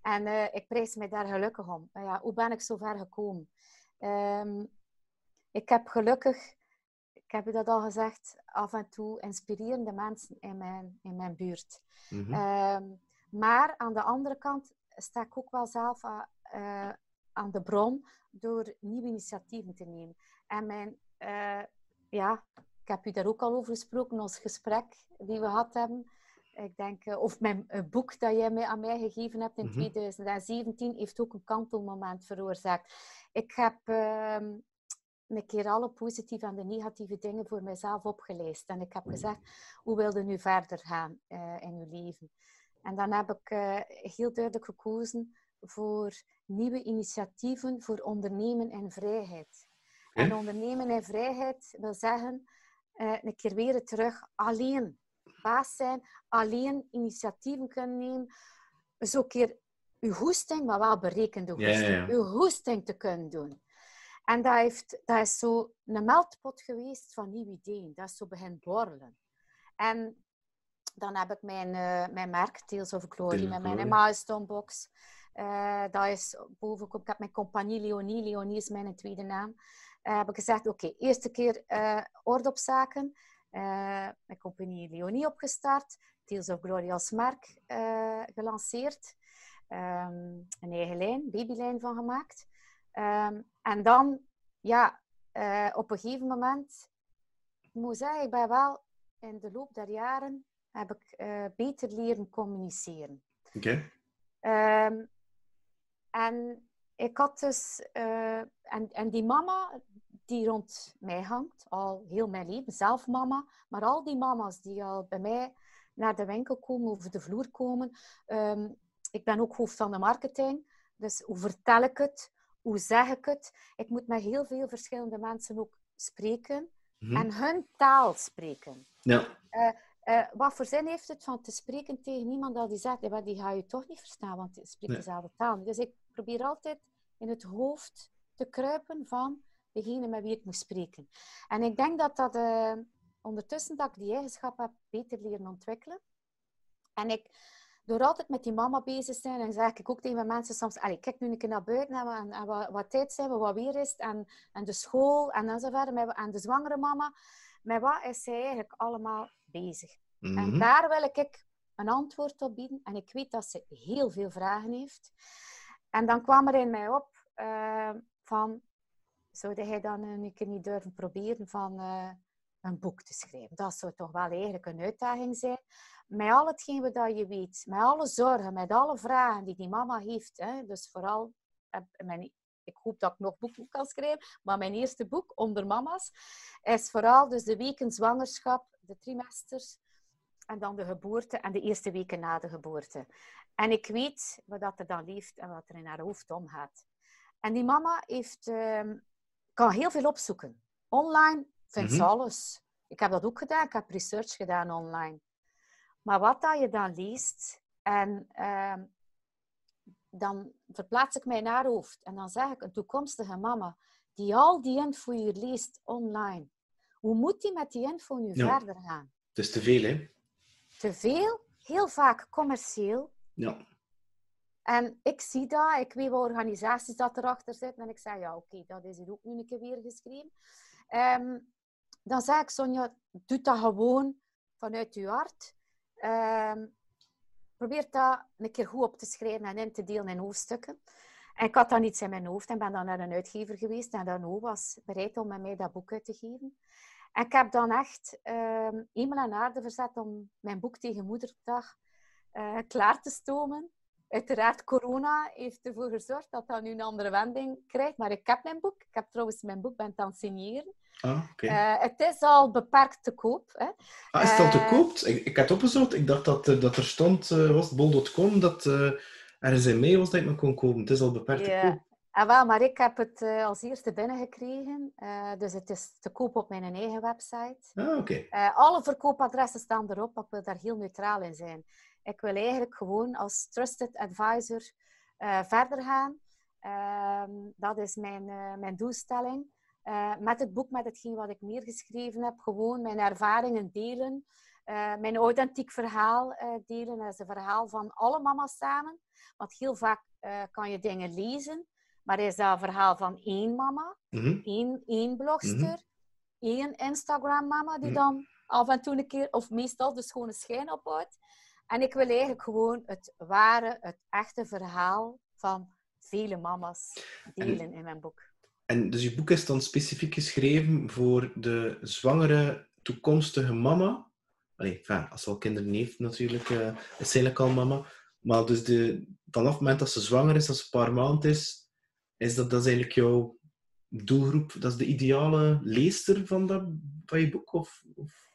En eh, ik prijs mij daar gelukkig om. Maar ja, hoe ben ik zo ver gekomen? Ehm, ik heb gelukkig, ik heb je dat al gezegd, af en toe inspirerende mensen in mijn, in mijn buurt. mhm. Ehm, maar aan de andere kant sta ik ook wel zelf a- eh, aan de bron door nieuwe initiatieven te nemen. En mijn, eh, ja, ik heb u daar ook al over gesproken, ons gesprek die we gehad hebben. Ik denk, eh, of mijn eh, boek dat jij mij, aan mij gegeven hebt in Mhm. 2017 heeft ook een kantelmoment veroorzaakt. Ik heb ehm, een keer alle positieve en de negatieve dingen voor mezelf opgeleist. En ik heb gezegd, hoe wil je nu verder gaan eh, in je leven? En dan heb ik heel duidelijk gekozen voor nieuwe initiatieven voor ondernemen en vrijheid. En ondernemen en vrijheid wil zeggen een keer weer terug alleen baas zijn, alleen initiatieven kunnen nemen, zo een keer uw hoesting, maar wel berekende hoesting, ja, ja. uw hoesting te kunnen doen. En dat, heeft, dat is zo een meldpot geweest van nieuwe ideeën. Dat is zo begin borrelen. En dan heb ik mijn, eh, mijn merk, Tales of Glory, Tales met mijn milestone box. Eh, dat is boven, ik heb mijn compagnie Leonie, Leonie is mijn tweede naam. Eh, heb ik gezegd, oké, eerste keer orde op zaken. Eh, mijn compagnie Leonie opgestart. Tales of Glory als merk eh, gelanceerd. Ehm, een eigen lijn, babylijn van gemaakt. Ehm, en dan, ja, uh, op een gegeven moment, ik moet zeggen, ik ben wel in de loop der jaren heb ik beter leren communiceren. Oké. Okay. Ehm, en ik had dus, en, en die mama die rond mij hangt, al heel mijn leven, zelf mama, maar al die mama's die al bij mij naar de winkel komen, over de vloer komen. Um, ik ben ook hoofd van de marketing, dus hoe vertel ik het? Hoe zeg ik het? Ik moet met heel veel verschillende mensen ook spreken mm -hmm. en hun taal spreken. Ja. Uh, uh, wat voor zin heeft het van te spreken tegen iemand dat die zegt, die ga je toch niet verstaan, want die spreekt nee. dezelfde taal. Dus ik probeer altijd in het hoofd te kruipen van degene met wie ik moet spreken. En ik denk dat dat uh, ondertussen dat ik die eigenschap heb beter leren ontwikkelen. En ik, door altijd met die mama bezig te zijn, en zeg ik ook tegen mijn mensen soms, allee, kijk nu een keer naar buiten en, en, en wat, wat, tijd zijn we, wat weer is en, en de school en enzovoort, en de zwangere mama. Met wat is zij eigenlijk allemaal bezig? Mm -hmm. En daar wil ik een antwoord op bieden. En ik weet dat ze heel veel vragen heeft. En dan kwam er in mij op uh, van, zou hij dan een keer niet durven proberen van uh, een boek te schrijven? Dat zou toch wel eigenlijk een uitdaging zijn. Met al hetgeen wat je weet, met alle zorgen, met alle vragen die die mama heeft. Hè, dus vooral, mijn, ik hoop dat ik nog boeken kan schrijven, maar mijn eerste boek, Onder Mama's, is vooral dus de weken zwangerschap, de trimesters, en dan de geboorte en de eerste weken na de geboorte. En ik weet wat er dan leeft en wat er in haar hoofd omgaat. En die mama heeft, uh, kan heel veel opzoeken. Online vindt mm -hmm. alles. Ik heb dat ook gedaan. Ik heb research gedaan online. Maar wat dat je dan leest, en uh, dan verplaats ik mij naar hoofd. En dan zeg ik, een toekomstige mama, die al die info hier leest online. Hoe moet die met die info nu ja. verder gaan? Het is te veel, hè? Te veel, heel vaak commercieel. Ja. En ik zie dat, ik weet wat organisaties dat erachter zitten. En ik zeg, ja, oké, dat is hier ook nu een keer weer geschreven. Um, dan zeg ik, Sonja, doe dat gewoon vanuit je hart. Um, probeer dat een keer goed op te schrijven en in te delen in hoofdstukken. En ik had dan iets in mijn hoofd en ben dan naar een uitgever geweest. En dan was bereid om met mij dat boek uit te geven. En ik heb dan echt uh, hemel en aarde verzet om mijn boek tegen Moederdag uh, klaar te stomen. Uiteraard, corona heeft ervoor gezorgd dat dat nu een andere wending krijgt. Maar ik heb mijn boek. Ik heb trouwens mijn boek ben aan het signeren. Ah, okay. uh, het is al beperkt te koop. Hè. Ah, is het al te koop? Ik, ik had opgezocht. Ik dacht dat, dat er stond, was bol.com, dat er eens in mee was dat ik me kon kopen. Het is al beperkt te koop. Ah, wel, maar ik heb het uh, als eerste binnengekregen. Uh, dus het is te koop op mijn eigen website. Ah, oké. Okay. Uh, alle verkoopadressen staan erop, ik wil daar heel neutraal in zijn. Ik wil eigenlijk gewoon als trusted advisor verder gaan. Ehm, dat is mijn, mijn doelstelling. met het boek, met hetgeen wat ik neergeschreven heb, gewoon mijn ervaringen delen. mijn authentiek verhaal delen. Dat is een verhaal van alle mama's samen. Want heel vaak kan je dingen lezen. Maar is dat een verhaal van één mama, mm -hmm. één, één blogster, mm -hmm. één Instagram-mama die Mhm. dan af en toe een keer, of meestal de schone schijn ophoudt. En ik wil eigenlijk gewoon het ware, het echte verhaal van vele mama's delen in mijn boek. En dus je boek is dan specifiek geschreven voor de zwangere toekomstige mama. Allee, enfin, als ze al kinderen heeft natuurlijk, uh, is ze eigenlijk al mama. Maar dus de, vanaf het moment dat ze zwanger is, als ze een paar maanden is, is dat, dat is eigenlijk jouw doelgroep, dat is de ideale leester van, dat, van je boek? Of, of?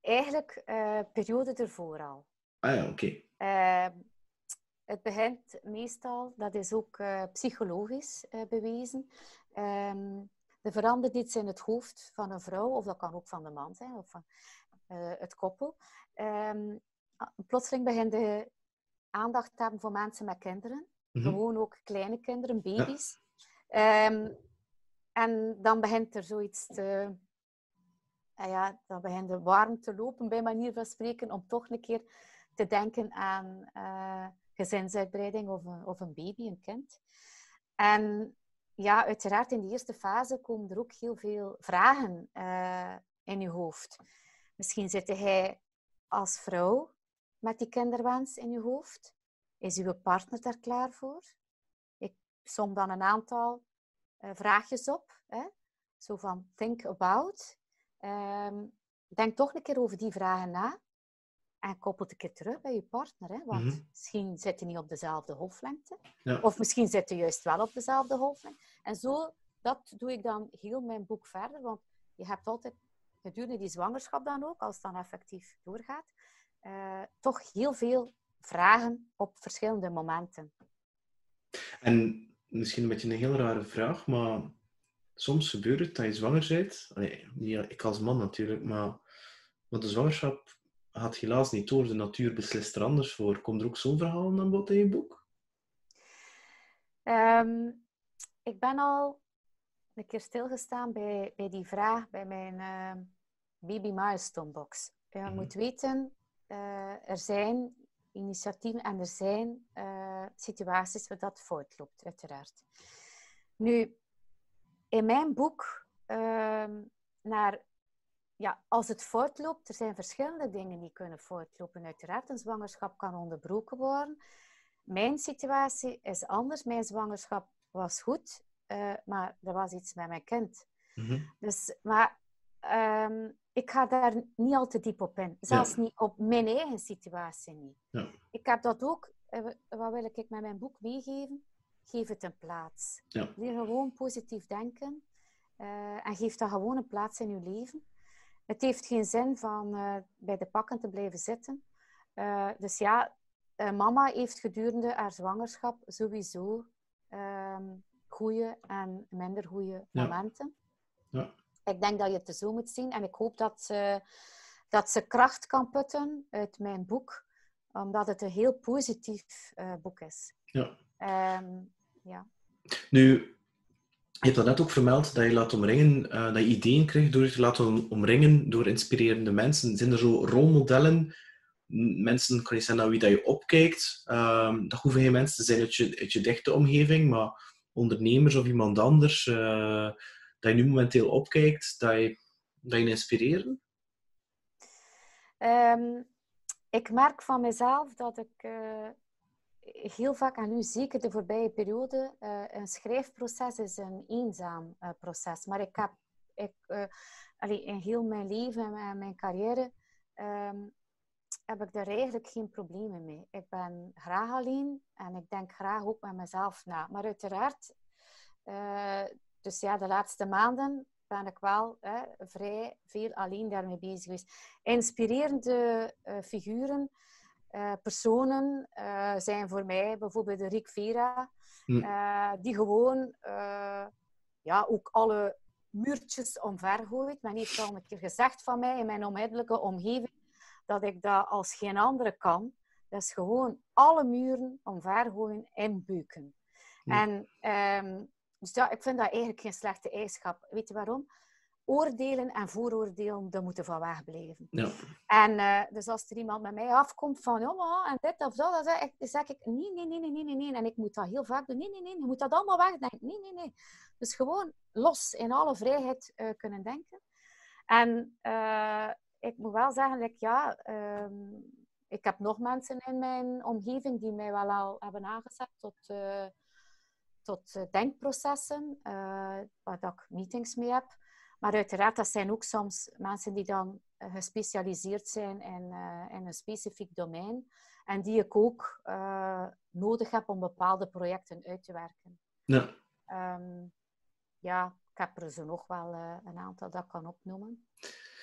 Eigenlijk uh, periode ervoor al. Ah ja, oké. Okay. Uh, het begint meestal, dat is ook uh, psychologisch bewezen. Um, er verandert iets in het hoofd van een vrouw, of dat kan ook van de man zijn, of van het koppel. Um, plotseling begint de aandacht te hebben voor mensen met kinderen. Mm -hmm. Gewoon ook kleine kinderen, baby's. Ja. Um, en dan begint er zoiets te... Ja, dan begint de warm te lopen, bij manier van spreken, om toch een keer te denken aan uh, gezinsuitbreiding of een, of een baby, een kind. En ja, uiteraard in de eerste fase komen er ook heel veel vragen uh, in je hoofd. Misschien zit hij als vrouw met die kinderwens in je hoofd. Is uw partner daar klaar voor? Ik som dan een aantal vraagjes op. Hè? Zo van think about. Ehm, denk toch een keer over die vragen na. En koppel het een keer terug bij je partner. Hè? Want Mhm. misschien zit je niet op dezelfde golflengte. Ja. Of misschien zit je juist wel op dezelfde golflengte. En zo, dat doe ik dan heel mijn boek verder. Want je hebt altijd gedurende die zwangerschap dan ook, als het dan effectief doorgaat, eh, toch heel veel vragen op verschillende momenten. En misschien een beetje een heel rare vraag, maar soms gebeurt het dat je zwanger bent. Allee, ik als man natuurlijk, maar, maar de zwangerschap gaat helaas niet door. De natuur beslist er anders voor. Komt er ook zo'n verhaal aan bod in je boek? Ehm, ik ben al een keer stilgestaan bij, bij die vraag bij mijn ehm, baby milestone box. Je Mhm. moet weten, eh, er zijn initiatieven en er zijn eh, situaties waar dat voortloopt, uiteraard. Nu, in mijn boek, ehm, naar, ja, als het voortloopt, er zijn verschillende dingen die kunnen voortlopen. Uiteraard, een zwangerschap kan onderbroken worden. Mijn situatie is anders. Mijn zwangerschap was goed, eh, maar er was iets met mijn kind. Mhm. Dus, maar ehm, ik ga daar niet al te diep op in. Zelfs niet op mijn eigen situatie niet. Ja. Ik heb dat ook, eh, wat wil ik met mijn boek meegeven? Geef het een plaats. Ja. Leer gewoon positief denken eh, en geef dat gewoon een plaats in je leven. Het heeft geen zin van eh, bij de pakken te blijven zitten. Eh, dus ja, eh, mama heeft gedurende haar zwangerschap sowieso ehm goede en minder goede Ja. momenten. Ja. Ik denk dat je het er zo moet zien en ik hoop dat ze, dat ze kracht kan putten uit mijn boek, omdat het een heel positief boek is. Ja. Ehm, ja. Nu, je hebt dat net ook vermeld dat je laat omringen, eh, dat je ideeën krijgt door je te laten omringen door inspirerende mensen. Zijn er zo rolmodellen, mensen, kan je zeggen, naar wie dat je opkijkt? Ehm, dat hoeven geen mensen te zijn uit je, uit je dichte omgeving, maar ondernemers of iemand anders, eh, dat je nu momenteel opkijkt, dat je, dat je inspireren? Ehm, ik merk van mezelf dat ik eh, heel vaak, en nu zeker de voorbije periode, eh, een schrijfproces is een eenzaam eh, proces. Maar ik heb eh, in heel mijn leven en mijn, carrière ehm, heb ik daar eigenlijk geen problemen mee. Ik ben graag alleen en ik denk graag ook met mezelf na. Maar uiteraard, dus ja, de laatste maanden ben ik wel hè, vrij veel alleen daarmee bezig geweest. Inspirerende figuren, eh, personen eh, zijn voor mij bijvoorbeeld de Rick Vera, Hm. eh, die gewoon ja, ook alle muurtjes omvergooit. Men heeft al een keer gezegd van mij in mijn onmiddellijke omgeving dat ik dat als geen andere kan. Dat is gewoon alle muren omvergooien en buiken. Hm. En ehm, dus ja, ik vind dat eigenlijk geen slechte eigenschap. Weet je waarom? Oordelen en vooroordelen, dat moeten van wegblijven. Ja. En uh, dus als er iemand met mij afkomt van, ja, maar, en dit of dat, dan zeg ik, zeg ik nee, nee, nee, nee, nee, nee. En ik moet dat heel vaak doen. Nee, nee, nee, je moet dat allemaal wegdenken. Nee, nee, nee. Dus gewoon los, in alle vrijheid uh, kunnen denken. En uh, ik moet wel zeggen, dat ik, ja, um, ik heb nog mensen in mijn omgeving die mij wel al hebben aangezet tot, uh, tot denkprocessen, waar ik meetings mee heb. Maar uiteraard, dat zijn ook soms mensen die dan gespecialiseerd zijn in, uh, in een specifiek domein. En die ik ook uh, nodig heb om bepaalde projecten uit te werken. Ja. Um, ja, ik heb er zo nog wel uh, een aantal dat ik kan opnoemen.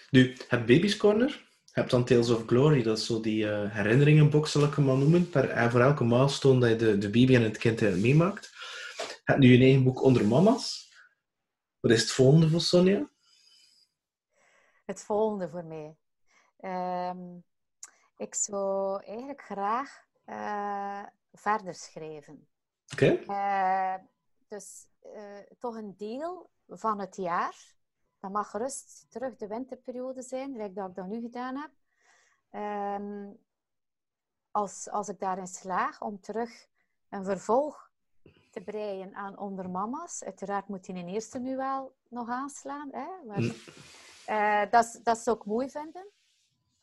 Nu, het Baby's Corner. Je hebt dan Tales of Glory, dat is zo die herinneringenbox, zal ik hem maar noemen. Per, en voor elke milestone dat je de, de baby en het kind meemaakt. Je hebt nu je eigen boek Onder Mama's. Wat is het volgende voor Sonja? Het volgende voor mij. Um, ik zou eigenlijk graag uh, verder schrijven. Oké. Okay. Uh, dus uh, toch een deel van het jaar. Dat mag gerust terug de winterperiode zijn, gelijk dat ik dat nu gedaan heb. Um, als, als ik daarin slaag om terug een vervolg te breien aan Onder Mama's. Uiteraard moet hij in eerste nu wel nog aanslaan. Hè? Maar, mm. uh, dat, dat zou ik mooi vinden.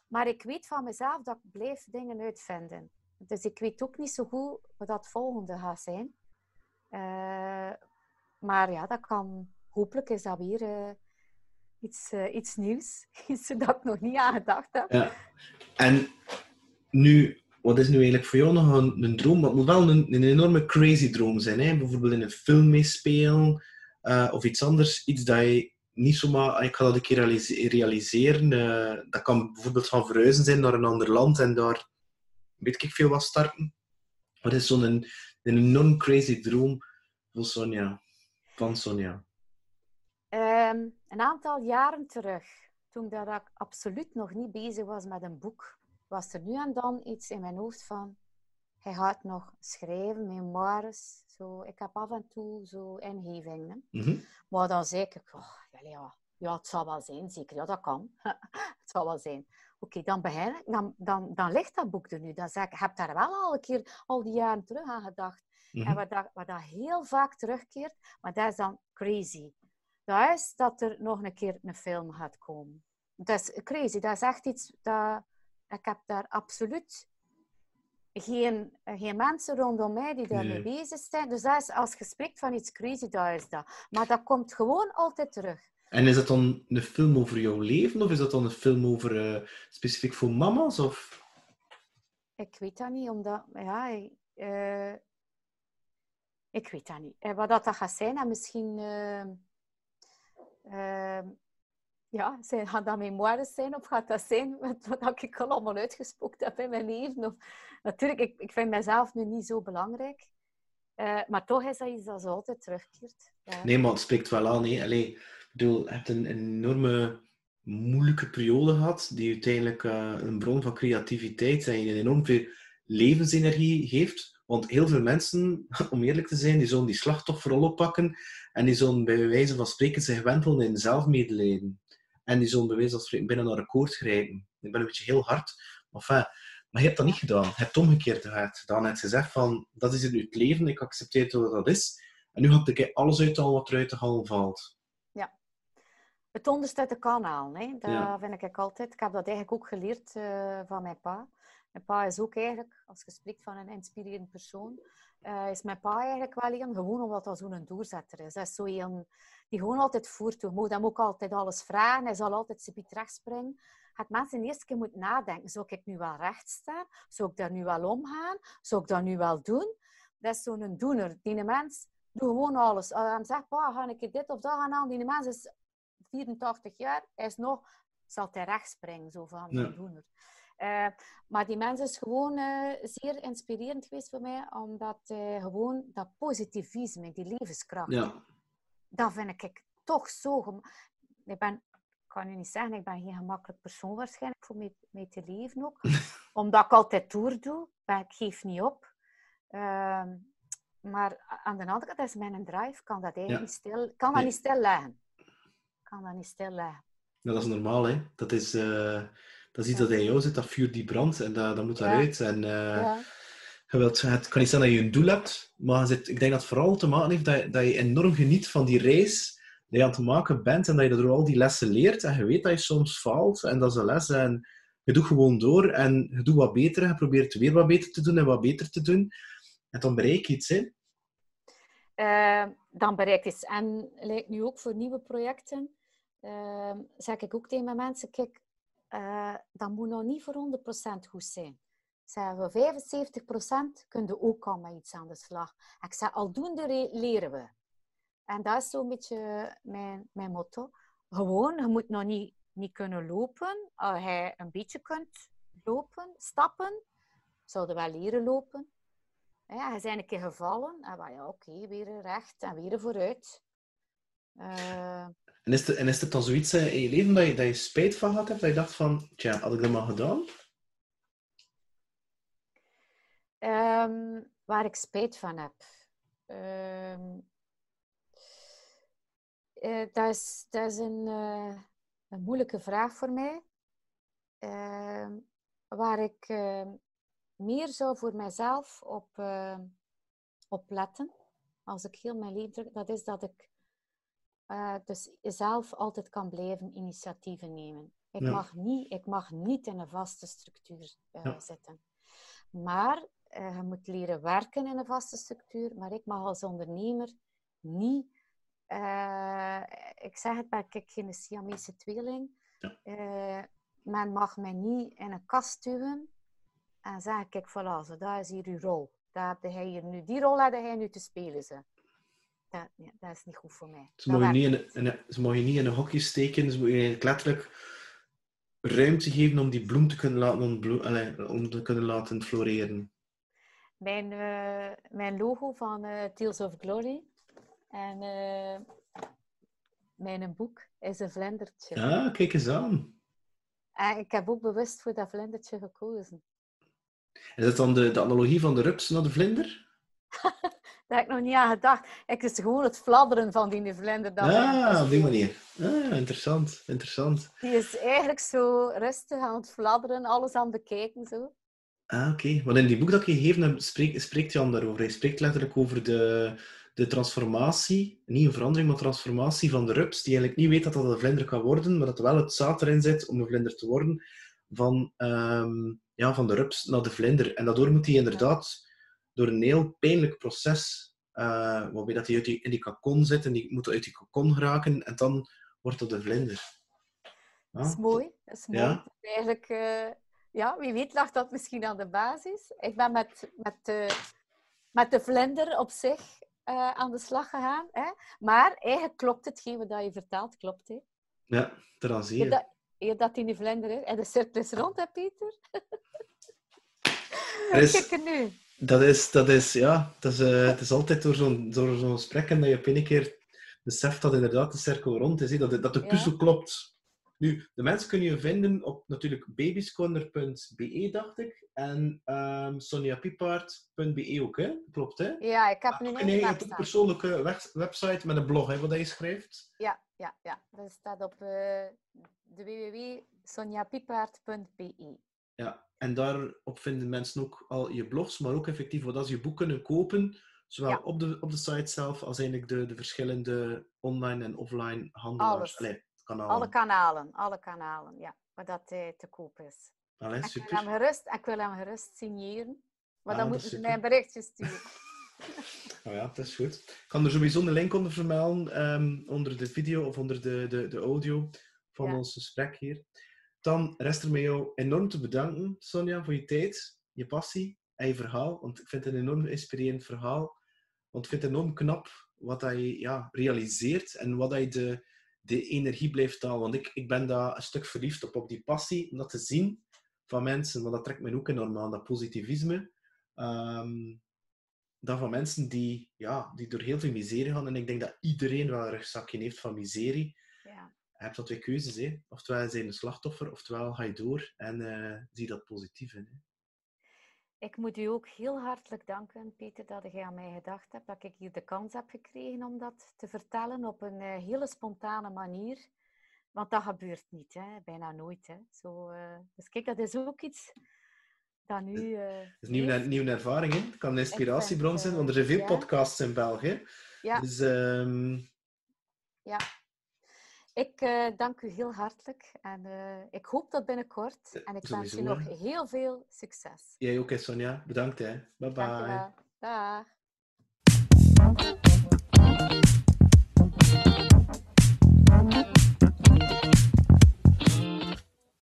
Maar ik weet van mezelf dat ik blijf dingen uitvinden. Dus ik weet ook niet zo goed wat dat volgende gaat zijn. Uh, maar ja, dat kan... Hopelijk is dat weer uh, iets, iets nieuws. Iets dat ik nog niet aan gedacht heb. Ja. En nu, wat is nu eigenlijk voor jou nog een, droom? Het moet wel een, enorme crazy droom zijn. Hè? Bijvoorbeeld in een film meespelen uh, of iets anders. Iets dat je niet zomaar, ah, ik ga dat een keer realiseren. Uh, dat kan bijvoorbeeld van verhuizen zijn naar een ander land en daar weet ik veel wat starten. Wat is zo'n een, een enorm crazy droom van Sonja? Van Sonja? Um, een aantal jaren terug, toen dat ik absoluut nog niet bezig was met een boek, was er nu en dan iets in mijn hoofd van, hij gaat nog schrijven, memoires. Zo, ik heb af en toe zo ingevingen. Mm -hmm. Maar dan zei ik, oh, ja, ja, het zal wel zijn, zeker. Ja, dat kan. het zal wel zijn. Oké, dan begin ik. Dan, dan, dan ligt dat boek er nu. Dan zeg ik, ik heb daar wel al een keer al die jaren terug aan gedacht. En mhm. wat dat, wat dat heel vaak terugkeert, maar dat is dan crazy. Dat is dat er nog een keer een film gaat komen. Dat is crazy. Dat is echt iets dat... Ik heb daar absoluut geen, geen mensen rondom mij die daarmee nee. bezig zijn. Dus dat is, als je spreekt van iets crazy, dat is dat. Maar dat komt gewoon altijd terug. En is dat dan een film over jouw leven of is dat dan een film over uh, specifiek voor mama's? Of? Ik weet dat niet, omdat ja, ik, uh, ik weet dat niet. Uh, wat dat, dat gaat zijn, en misschien ja, zijn, gaan dat memoires zijn of gaat dat zijn wat, wat ik al allemaal uitgespookt heb in mijn leven? Of, natuurlijk, ik, ik vind mezelf nu niet zo belangrijk. Uh, maar toch is dat iets dat altijd terugkeert. Ja. Nee, maar het spreekt wel aan. Nee. Allee, bedoel, je hebt een, enorme moeilijke periode gehad, die uiteindelijk uh, een bron van creativiteit en enorm veel levensenergie geeft. Want heel veel mensen, om eerlijk te zijn, die zullen die slachtofferrol oppakken en die zullen bij wijze van spreken zich wentelen in zelfmedelijden. En die zullen wijze van spreken binnen naar een koord grijpen. Ik ben een beetje heel hard, maar enfin, maar je hebt dat niet gedaan. Je hebt het omgekeerd gedaan. Je hebt gezegd van, dat is in het leven, ik accepteer dat dat is. En nu had ik alles uit al wat eruit te halen valt. Ja. Het onderste kanaal, hè? dat ja. vind ik altijd. Ik heb dat eigenlijk ook geleerd uh, van mijn pa. Mijn pa is ook eigenlijk, als je spreekt van een inspirerende persoon, uh, is mijn pa eigenlijk wel een, gewoon omdat dat zo'n doorzetter is. Dat is zo een die gewoon altijd voert. Je moet hem ook altijd alles vragen. Hij zal altijd zijn recht springen. Het mensen de eerste keer moeten nadenken. Zou ik nu wel recht staan? Zou ik daar nu wel omgaan? Zou ik dat nu wel doen? Dat is zo'n doener. Die mens doet gewoon alles. Als hij zegt, pa, ga ik dit of dat gaan halen. Die mens is 84 jaar. Hij is nog, zal hij recht springen. Zo van, ja. doener. Uh, maar die mens is gewoon uh, zeer inspirerend geweest voor mij, omdat uh, gewoon dat positivisme, die levenskracht, ja dat vind ik toch zo... Ik ben, kan je niet zeggen, ik ben geen gemakkelijk persoon waarschijnlijk voor mee, mee te leven ook. Omdat ik altijd doordoe. Ik geef niet op. Uh, maar aan de andere kant, is mijn drive. Kan dat eigenlijk niet stil, kan dat niet stil leggen. Kan dat niet stil leggen. Ja, dat is normaal, hè. Dat is, uh, dat is iets dat in jou zit, dat vuur die brandt en dat, dat moet eruit. En, uh, ja. je wilt, het kan niet zijn dat je een doel hebt, maar zit, ik denk dat het vooral te maken heeft dat, dat je enorm geniet van die reis die je aan het maken bent en dat je door al die lessen leert en je weet dat je soms faalt en dat is een les en je doet gewoon door en je doet wat beter je probeert weer wat beter te doen en wat beter te doen en dan bereik je iets, hè? Uh, dan bereik je iets. En lijkt nu ook voor nieuwe projecten, uh, zeg ik ook tegen mijn mensen, kijk, uh, dat moet nog niet voor 100% goed zijn zeggen we 75% kunnen ook al met iets aan de slag. Ik zeg, aldoende leren we. En dat is zo'n beetje mijn, mijn motto. Gewoon, je moet nog niet, niet kunnen lopen. Als je een beetje kunt lopen, stappen, zouden wel leren lopen. Ja, je bent een keer gevallen. En ja, oké, weer recht en weer vooruit. Uh, en, is het, en is dan zoiets in je leven dat je, dat je spijt van had hebt? Dat je dacht van, tja, had ik dat maar gedaan? Um, waar ik spijt van heb. Um, uh, dat, is, dat is een, uh, een moeilijke vraag voor mij. Uh, waar ik meer zou voor mezelf op, op letten, als ik heel mijn leven dat is dat ik dus zelf altijd kan blijven initiatieven nemen. Ik, ja. mag, niet, ik mag niet in een vaste structuur ja. zitten. Maar uh, je moet leren werken in een vaste structuur, maar ik mag als ondernemer niet eh, ik zeg het, ben ik geen Siamese tweeling. Ja. Eh, men mag mij niet in een kast duwen en zeggen, kijk, voilà, zo, dat is hier uw rol. Dat heb hij hier nu, die rol had hij nu te spelen. Ze. Dat, is niet goed voor mij. Ze mogen, niet in, ze mogen niet in een hokje steken. Ze moeten je eigenlijk letterlijk ruimte geven om die bloem te kunnen laten, om te kunnen laten floreren. Mijn, eh, mijn logo van eh Tales of Glory en eh, mijn boek is een vlindertje. Ja, kijk eens aan. En ik heb ook bewust voor dat vlindertje gekozen. Is dat dan de, de analogie van de rups naar de vlinder? Daar heb ik nog niet aan gedacht. Ik is gewoon het fladderen van die vlinder. Dat Ah, op die manier. Ah, interessant, interessant. Die is eigenlijk zo rustig aan het fladderen, alles aan het bekijken. Zo. Ah, oké. Want in die boek dat je gegeven hebt, spreekt, spreekt Jan daarover. Hij spreekt letterlijk over de, de transformatie, niet een verandering, maar transformatie van de rups, die eigenlijk niet weet dat dat een vlinder kan worden, maar dat er wel het zaad erin zit om een vlinder te worden, van, ehm, ja, van de rups naar de vlinder. En daardoor moet hij inderdaad door een heel pijnlijk proces, eh, waarbij dat hij uit die, in die kakon zit en die moet uit die kakon geraken, en dan wordt dat een vlinder. Dat is mooi. Dat is mooi. Ja. Dat Eigenlijk, eh, ja, wie weet lag dat misschien aan de basis. Ik ben met, met, de, met de vlinder op zich eh, aan de slag gegaan. Hè? Maar eigenlijk klopt hetgeen wat je vertelt, klopt. Hè? Ja, daaraan zie je. dat, eer dat die vlinder is. En de cirkel is rond, hè, Pieter? Er is- Kijk er nu. Dat is, dat is, ja, dat is, eh, het is altijd door zo'n door zo'n gesprekken dat je op een keer beseft dat inderdaad de cirkel rond is, dat, de- dat de Ja. puzzel klopt. Nu, de mensen kunnen je vinden op natuurlijk babyscorner.be, dacht ik, en soniapipaard.be ook, hè? Klopt, hè? Ja, ik heb Ah, nu ook een eigen persoonlijke weg- website met een blog, hè, wat hij schrijft. Ja, ja, ja. Dat staat op eh de www.sonjapipaard.be. Ja, en daarop vinden mensen ook al je blogs, maar ook effectief wat als je boek kunnen kopen, zowel Ja. op, de, op de site zelf als eigenlijk de, de verschillende online en offline handelaars. Allee, kanalen. Alle kanalen, alle kanalen, ja. Waar dat eh, te koop is. Allee, Ik wil, hem gerust, ik wil hem gerust signeren. Maar Ah, dan ze super. mij een berichtje sturen. Oh ja, dat is goed. Ik kan er sowieso een link onder vermelden, ehm, onder de video of onder de, de, de audio van Ja. ons gesprek hier. Dan rest er mij jou enorm te bedanken, Sonja, voor je tijd, je passie en je verhaal. Want ik vind het een enorm inspirerend verhaal. Want ik vind het enorm knap wat hij ja, realiseert en wat hij de, de energie blijft halen. Want ik, ik ben daar een stuk verliefd op, op die passie, om dat te zien van mensen. Want dat trekt mij ook enorm aan, dat positivisme. Ehm, dat van mensen die, ja, die door heel veel miserie gaan. En ik denk dat iedereen wel een rugzakje heeft van miserie. Je hebt dat twee keuzes. Hè. Oftewel zijn een slachtoffer, oftewel ga je door en eh, zie dat positief in. Hè. Ik moet u ook heel hartelijk danken, Peter, dat je aan mij gedacht hebt. Dat ik hier de kans heb gekregen om dat te vertellen op een eh, hele spontane manier. Want dat gebeurt niet, hè? bijna nooit. Hè? Zo, eh, Dus kijk, dat is ook iets dat nu... Het is nieuw, leeft. nieuwe ervaring. Hè. Het kan een inspiratiebron zijn, want er zijn veel ja. podcasts in België. Ja. Dus ehm, Ja. Ik eh, dank u heel hartelijk en eh, ik hoop dat binnenkort. Eh, en ik wens u nog heel veel succes. Jij ook, Sonja. Bedankt, hè. Bye bye.